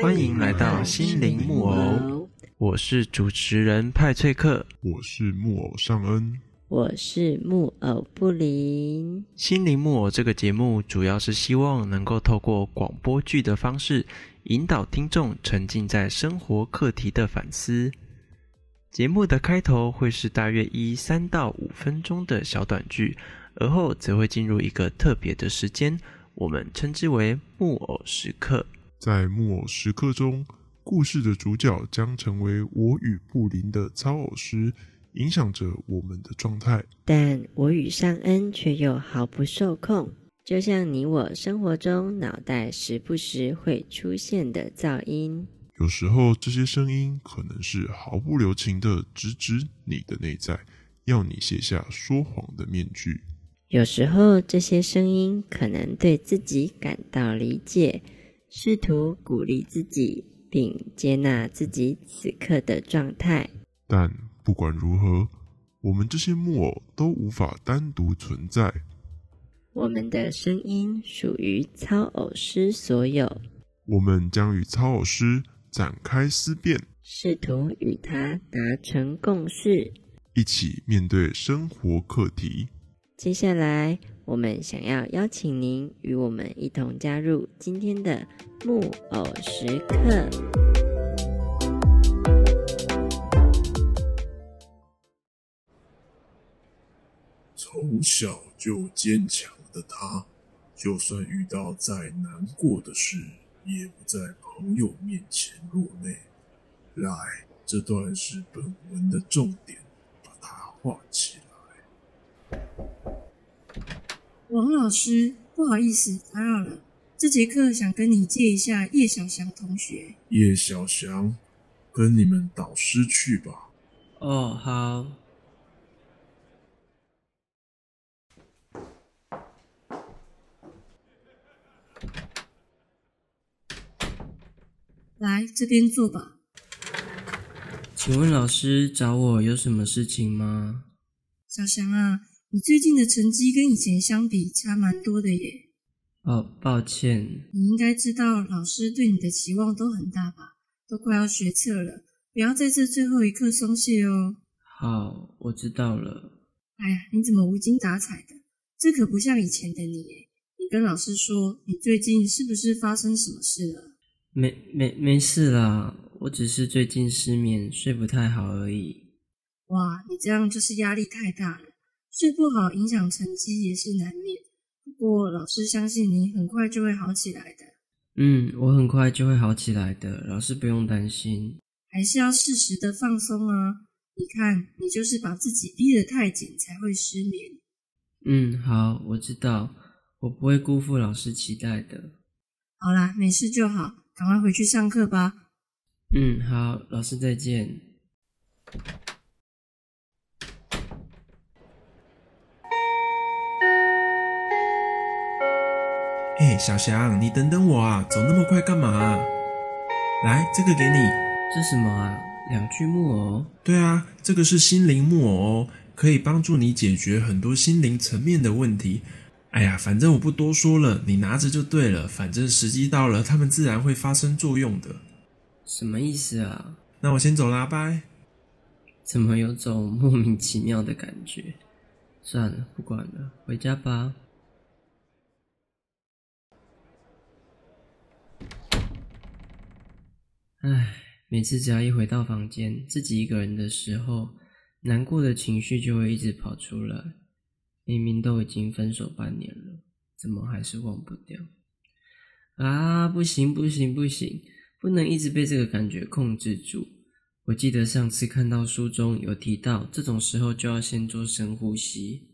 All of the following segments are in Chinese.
欢迎来到心灵木偶，我是主持人派翠克，我是木偶尚恩，我是木偶布林。心灵木偶这个节目主要是希望能够透过广播剧的方式，引导听众沉浸在生活课题的反思。节目的开头会是大约一三到五分钟的小短剧，而后则会进入一个特别的时间，我们称之为木偶时刻。在木偶时刻中，故事的主角将成为我与布林的操偶师，影响着我们的状态。但我与尚恩却又毫不受控，就像你我生活中脑袋时不时会出现的噪音。有时候，这些声音可能是毫不留情的直指你的内在，要你卸下说谎的面具；有时候，这些声音可能对自己感到理解。试图鼓励自己，并接纳自己此刻的状态。但不管如何，我们这些木偶都无法单独存在。我们的声音属于操偶师所有。我们将与操偶师展开思辨，试图与他达成共识，一起面对生活课题。接下来。我们想要邀请您与我们一同加入今天的木偶时刻。从小就坚强的他，就算遇到再难过的事，也不在朋友面前落泪。来，这段是本文的重点，把它画起来。王老师，不好意思打扰了。这节课想跟你借一下叶小翔同学。叶小翔，跟你们导师去吧。哦，好。来这边坐吧。请问老师找我有什么事情吗？小翔啊。你最近的成绩跟以前相比差蛮多的耶。哦，抱歉。你应该知道老师对你的期望都很大吧？都快要学测了，不要在这最后一刻松懈哦。好，我知道了。哎呀，你怎么无精打采的？这可不像以前的你耶。你跟老师说，你最近是不是发生什么事了？没没没事啦，我只是最近失眠，睡不太好而已。哇，你这样就是压力太大了。睡不好影响成绩也是难免，不过老师相信你很快就会好起来的。嗯，我很快就会好起来的，老师不用担心。还是要适时的放松啊！你看，你就是把自己逼得太紧才会失眠。嗯，好，我知道，我不会辜负老师期待的。好啦，没事就好，赶快回去上课吧。嗯，好，老师再见。嘿，小翔，你等等我啊！走那么快干嘛？来，这个给你。这什么啊？两具木偶？对啊，这个是心灵木偶哦，可以帮助你解决很多心灵层面的问题。哎呀，反正我不多说了，你拿着就对了。反正时机到了，他们自然会发生作用的。什么意思啊？那我先走啦，拜。怎么有种莫名其妙的感觉？算了，不管了，回家吧。唉，每次只要一回到房间，自己一个人的时候，难过的情绪就会一直跑出来。明明都已经分手半年了，怎么还是忘不掉？啊，不行不行不行，不能一直被这个感觉控制住。我记得上次看到书中有提到，这种时候就要先做深呼吸。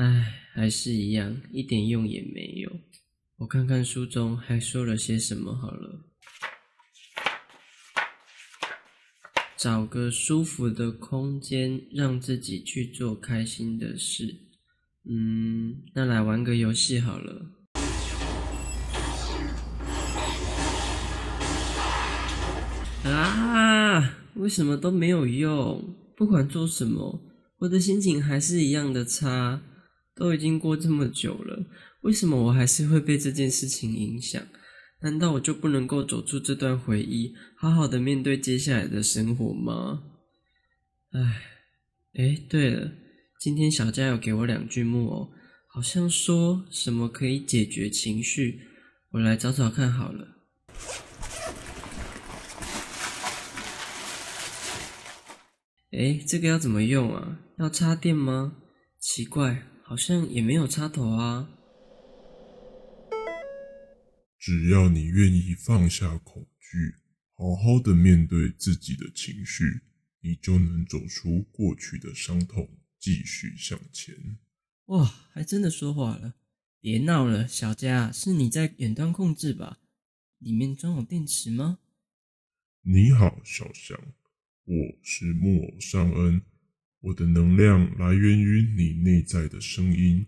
唉，还是一样，一点用也没有。我看看书中还说了些什么好了。找个舒服的空间，让自己去做开心的事。嗯，那来玩个游戏好了。啊！为什么都没有用？不管做什么。我的心情还是一样的差。都已经过这么久了，为什么我还是会被这件事情影响？难道我就不能够走出这段回忆，好好的面对接下来的生活吗？唉，哎，对了，今天小佳有给我两句木偶，好像说什么可以解决情绪，我来找找看好了。哎，这个要怎么用啊？要插电吗？奇怪。好像也没有插头啊。只要你愿意放下恐惧，好好的面对自己的情绪，你就能走出过去的伤痛，继续向前。哇，还真的说话了！别闹了，小佳，是你在远端控制吧？里面装有电池吗？你好，小翔，我是木偶尚恩。我的能量来源于你内在的声音，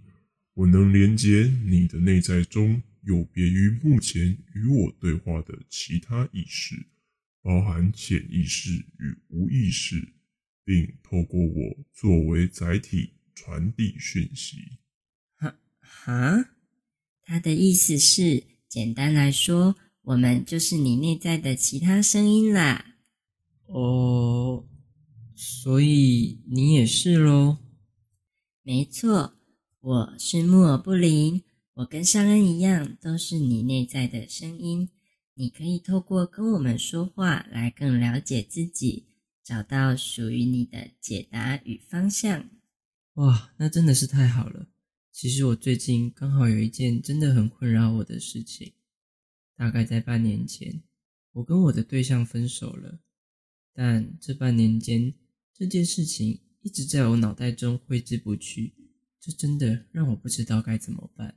我能连接你的内在中有别于目前与我对话的其他意识，包含潜意识与无意识，并透过我作为载体传递讯息。哈哈，他的意思是，简单来说，我们就是你内在的其他声音啦。哦。所以你也是喽？没错，我是木偶布林。我跟尚恩一样，都是你内在的声音。你可以透过跟我们说话，来更了解自己，找到属于你的解答与方向。哇，那真的是太好了！其实我最近刚好有一件真的很困扰我的事情。大概在半年前，我跟我的对象分手了，但这半年间。这件事情一直在我脑袋中挥之不去，这真的让我不知道该怎么办。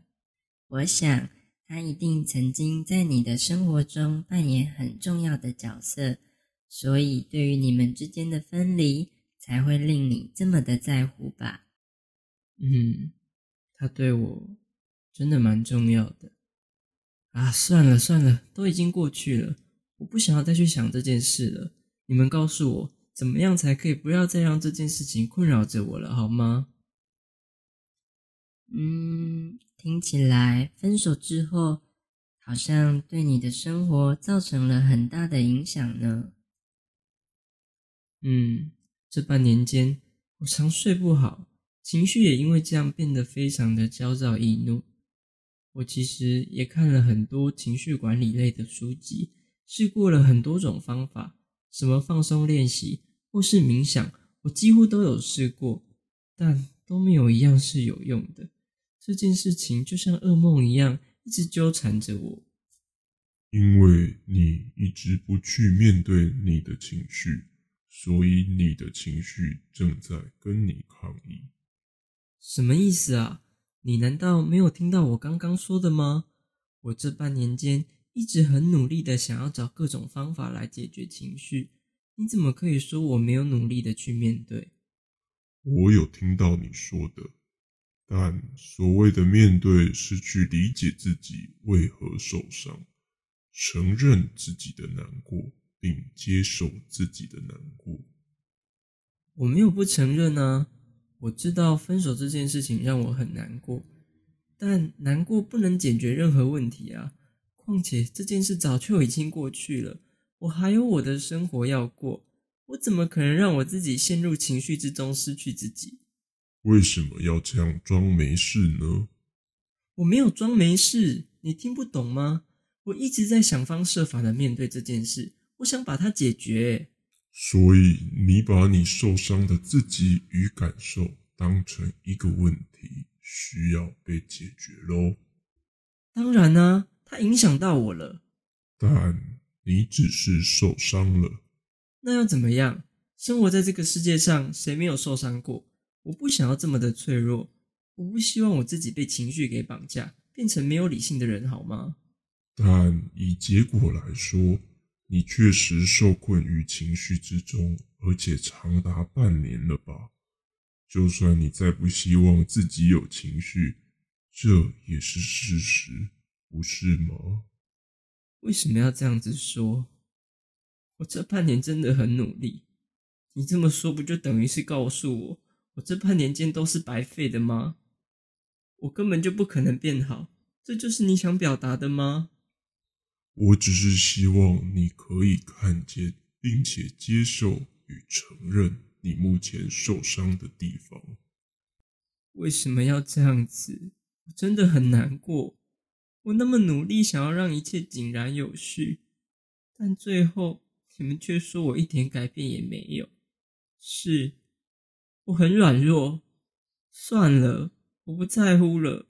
我想他一定曾经在你的生活中扮演很重要的角色，所以对于你们之间的分离，才会令你这么的在乎吧？嗯，他对我真的蛮重要的。啊，算了算了，都已经过去了，我不想要再去想这件事了。你们告诉我。怎么样才可以不要再让这件事情困扰着我了，好吗？嗯，听起来分手之后好像对你的生活造成了很大的影响呢。嗯，这半年间我常睡不好，情绪也因为这样变得非常的焦躁易怒。我其实也看了很多情绪管理类的书籍，试过了很多种方法。什么放松练习或是冥想，我几乎都有试过，但都没有一样是有用的。这件事情就像噩梦一样，一直纠缠着我。因为你一直不去面对你的情绪，所以你的情绪正在跟你抗议。什么意思啊？你难道没有听到我刚刚说的吗？我这半年间。一直很努力的想要找各种方法来解决情绪，你怎么可以说我没有努力的去面对？我有听到你说的，但所谓的面对是去理解自己为何受伤，承认自己的难过，并接受自己的难过。我没有不承认啊，我知道分手这件事情让我很难过，但难过不能解决任何问题啊。况且这件事早就已经过去了，我还有我的生活要过，我怎么可能让我自己陷入情绪之中失去自己？为什么要这样装没事呢？我没有装没事，你听不懂吗？我一直在想方设法的面对这件事，我想把它解决。所以你把你受伤的自己与感受当成一个问题，需要被解决喽？当然啊。它影响到我了，但你只是受伤了。那又怎么样？生活在这个世界上，谁没有受伤过？我不想要这么的脆弱，我不希望我自己被情绪给绑架，变成没有理性的人，好吗？但以结果来说，你确实受困于情绪之中，而且长达半年了吧？就算你再不希望自己有情绪，这也是事实。不是吗？为什么要这样子说？我这半年真的很努力。你这么说，不就等于是告诉我，我这半年间都是白费的吗？我根本就不可能变好，这就是你想表达的吗？我只是希望你可以看见，并且接受与承认你目前受伤的地方。为什么要这样子？我真的很难过。我那么努力想要让一切井然有序，但最后你们却说我一点改变也没有。是，我很软弱。算了，我不在乎了，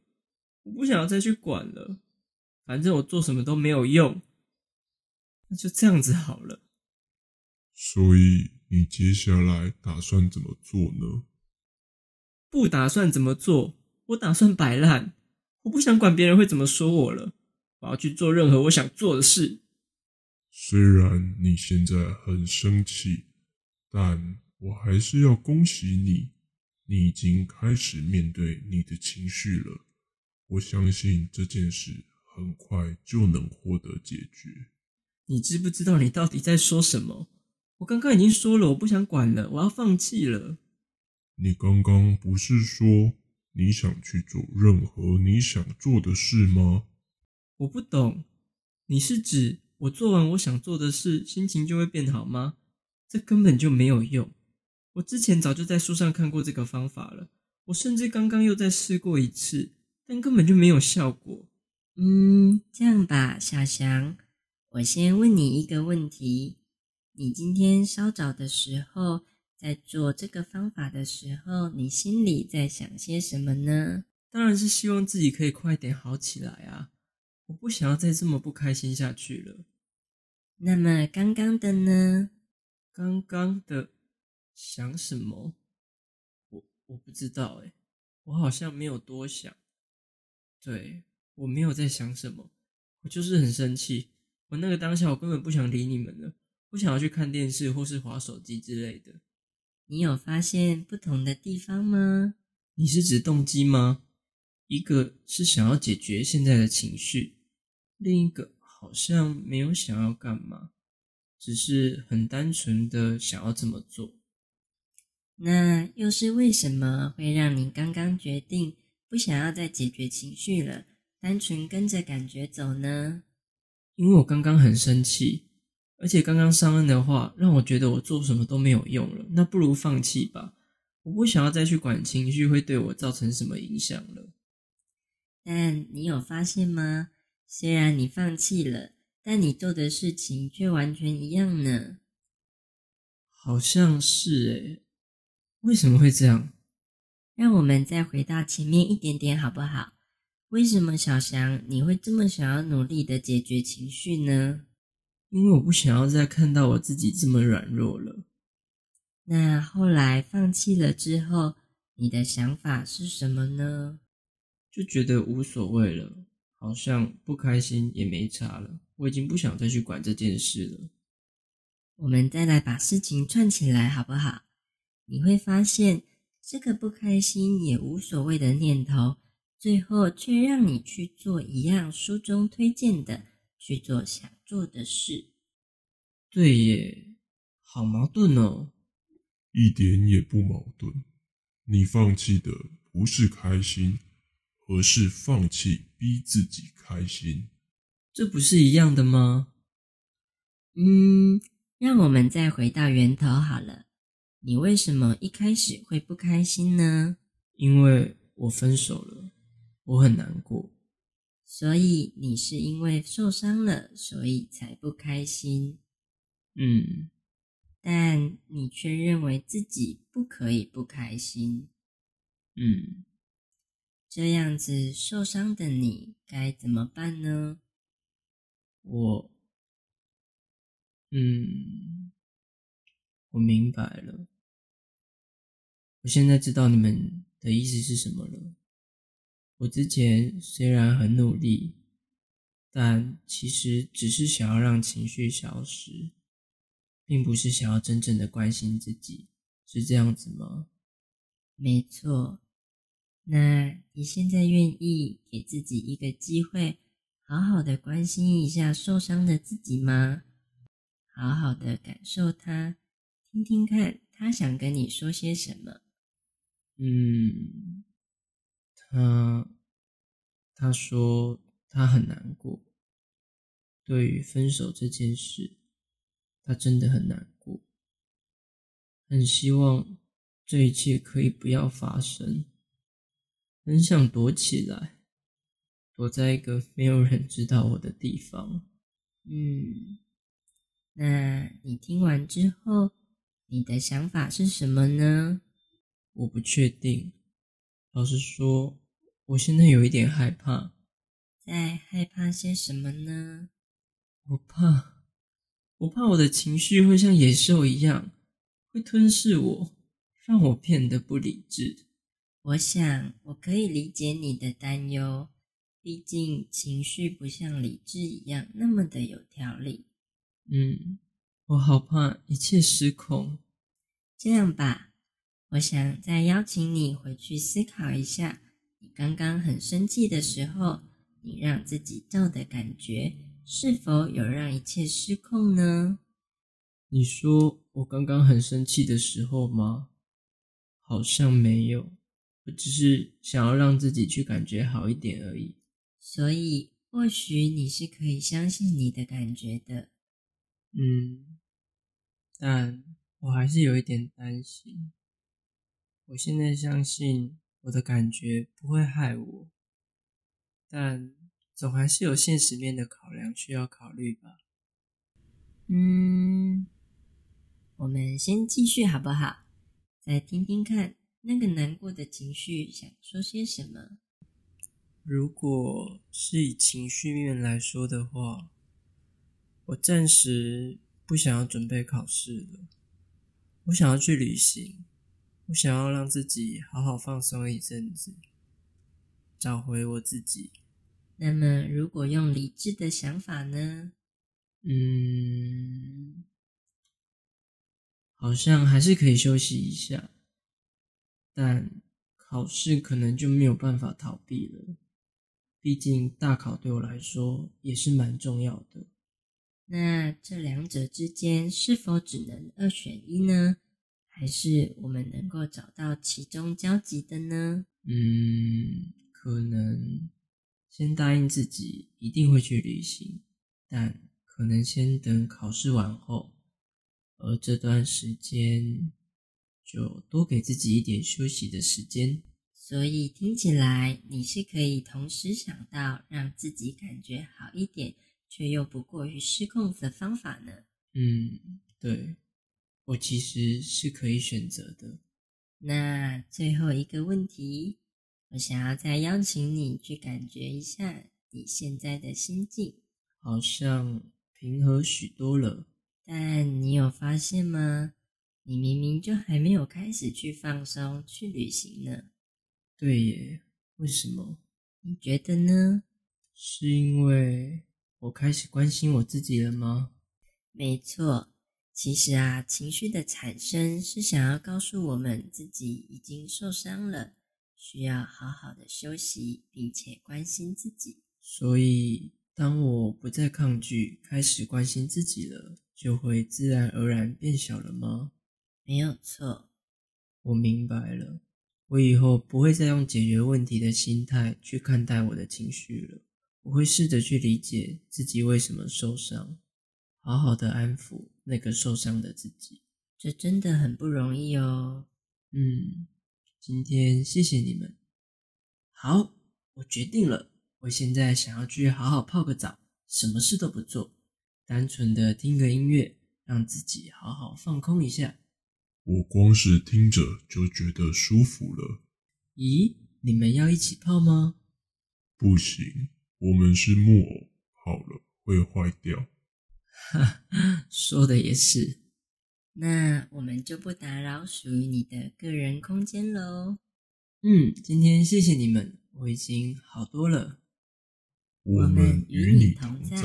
我不想要再去管了。反正我做什么都没有用，那就这样子好了。所以你接下来打算怎么做呢？不打算怎么做，我打算摆烂。我不想管别人会怎么说我了，我要去做任何我想做的事。虽然你现在很生气，但我还是要恭喜你，你已经开始面对你的情绪了。我相信这件事很快就能获得解决。你知不知道你到底在说什么？我刚刚已经说了，我不想管了，我要放弃了。你刚刚不是说？你想去做任何你想做的事吗？我不懂，你是指我做完我想做的事，心情就会变好吗？这根本就没有用。我之前早就在书上看过这个方法了，我甚至刚刚又再试过一次，但根本就没有效果。嗯，这样吧，小翔，我先问你一个问题：你今天稍早的时候。在做这个方法的时候，你心里在想些什么呢？当然是希望自己可以快点好起来啊！我不想要再这么不开心下去了。那么刚刚的呢？刚刚的想什么？我我不知道哎，我好像没有多想。对我没有在想什么，我就是很生气。我那个当下，我根本不想理你们了，不想要去看电视或是划手机之类的。你有发现不同的地方吗？你是指动机吗？一个是想要解决现在的情绪，另一个好像没有想要干嘛，只是很单纯的想要这么做。那又是为什么会让你刚刚决定不想要再解决情绪了，单纯跟着感觉走呢？因为我刚刚很生气。而且刚刚上恩的话让我觉得我做什么都没有用了，那不如放弃吧。我不想要再去管情绪会对我造成什么影响了。但你有发现吗？虽然你放弃了，但你做的事情却完全一样呢。好像是诶，为什么会这样？让我们再回到前面一点点好不好？为什么小翔你会这么想要努力的解决情绪呢？因为我不想要再看到我自己这么软弱了。那后来放弃了之后，你的想法是什么呢？就觉得无所谓了，好像不开心也没差了。我已经不想再去管这件事了。我们再来把事情串起来好不好？你会发现，这个不开心也无所谓的念头，最后却让你去做一样书中推荐的。去做想做的事，对耶，好矛盾哦。一点也不矛盾。你放弃的不是开心，而是放弃逼自己开心。这不是一样的吗？嗯，让我们再回到源头好了。你为什么一开始会不开心呢？因为我分手了，我很难过。所以你是因为受伤了，所以才不开心。嗯，但你却认为自己不可以不开心。嗯，这样子受伤的你该怎么办呢？我，嗯，我明白了。我现在知道你们的意思是什么了。我之前虽然很努力，但其实只是想要让情绪消失，并不是想要真正的关心自己，是这样子吗？没错。那你现在愿意给自己一个机会，好好的关心一下受伤的自己吗？好好的感受他，听听看他想跟你说些什么。嗯，他他说他很难过，对于分手这件事，他真的很难过，很希望这一切可以不要发生，很想躲起来，躲在一个没有人知道我的地方。嗯，那你听完之后，你的想法是什么呢？我不确定，老实说，我现在有一点害怕。在害怕些什么呢？我怕，我怕我的情绪会像野兽一样，会吞噬我，让我变得不理智。我想我可以理解你的担忧，毕竟情绪不像理智一样那么的有条理。嗯，我好怕一切失控。这样吧。我想再邀请你回去思考一下，你刚刚很生气的时候，你让自己照的感觉是否有让一切失控呢？你说我刚刚很生气的时候吗？好像没有，我只是想要让自己去感觉好一点而已。所以或许你是可以相信你的感觉的。嗯，但我还是有一点担心。我现在相信我的感觉不会害我，但总还是有现实面的考量需要考虑吧。嗯，我们先继续好不好？再听听看那个难过的情绪想说些什么。如果是以情绪面来说的话，我暂时不想要准备考试了，我想要去旅行。我想要让自己好好放松一阵子，找回我自己。那么，如果用理智的想法呢？嗯，好像还是可以休息一下，但考试可能就没有办法逃避了。毕竟大考对我来说也是蛮重要的。那这两者之间是否只能二选一呢？还是我们能够找到其中交集的呢？嗯，可能先答应自己一定会去旅行，但可能先等考试完后，而这段时间就多给自己一点休息的时间。所以听起来你是可以同时想到让自己感觉好一点，却又不过于失控的方法呢？嗯，对。我其实是可以选择的。那最后一个问题，我想要再邀请你去感觉一下你现在的心境，好像平和许多了。但你有发现吗？你明明就还没有开始去放松、去旅行呢。对耶，为什么？你觉得呢？是因为我开始关心我自己了吗？没错。其实啊，情绪的产生是想要告诉我们自己已经受伤了，需要好好的休息，并且关心自己。所以，当我不再抗拒，开始关心自己了，就会自然而然变小了吗？没有错，我明白了。我以后不会再用解决问题的心态去看待我的情绪了。我会试着去理解自己为什么受伤，好好的安抚。那个受伤的自己，这真的很不容易哦。嗯，今天谢谢你们。好，我决定了，我现在想要去好好泡个澡，什么事都不做，单纯的听个音乐，让自己好好放空一下。我光是听着就觉得舒服了。咦，你们要一起泡吗？不行，我们是木偶，泡了会坏掉。哈，说的也是。那我们就不打扰属于你的个人空间喽。嗯，今天谢谢你们，我已经好多了。我们与你同在。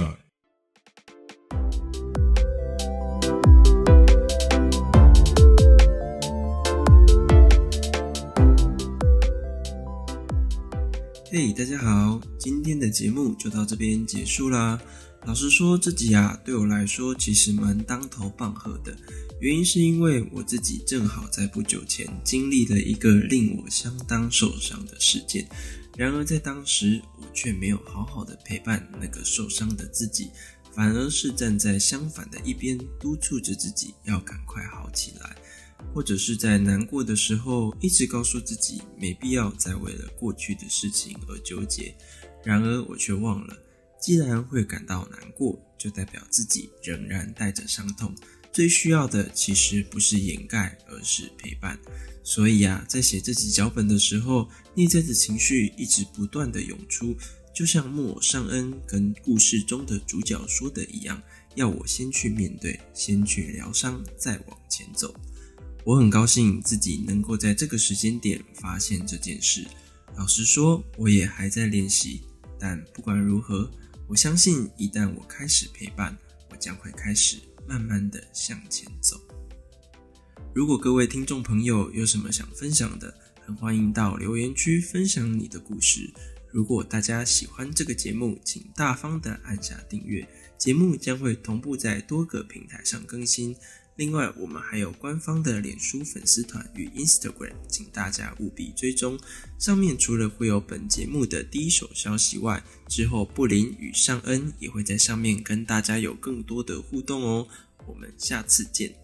嘿，大家好，今天的节目就到这边结束啦。老实说，这集啊对我来说其实蛮当头棒喝的，原因是因为我自己正好在不久前经历了一个令我相当受伤的事件。然而在当时，我却没有好好的陪伴那个受伤的自己，反而是站在相反的一边，督促着自己要赶快好起来，或者是在难过的时候，一直告诉自己没必要再为了过去的事情而纠结。然而我却忘了，既然会感到难过，就代表自己仍然带着伤痛。最需要的其实不是掩盖，而是陪伴。所以啊，在写这集脚本的时候，内在的情绪一直不断的涌出，就像木偶尚恩跟故事中的主角说的一样，要我先去面对，先去疗伤，再往前走。我很高兴自己能够在这个时间点发现这件事。老实说，我也还在练习。但不管如何，我相信一旦我开始陪伴，我将会开始。慢慢的向前走。如果各位听众朋友有什么想分享的，很欢迎到留言区分享你的故事。如果大家喜欢这个节目，请大方的按下订阅，节目将会同步在多个平台上更新。另外，我们还有官方的脸书粉丝团与 Instagram，请大家务必追踪。上面除了会有本节目的第一手消息外，之后布林与尚恩也会在上面跟大家有更多的互动哦。我们下次见。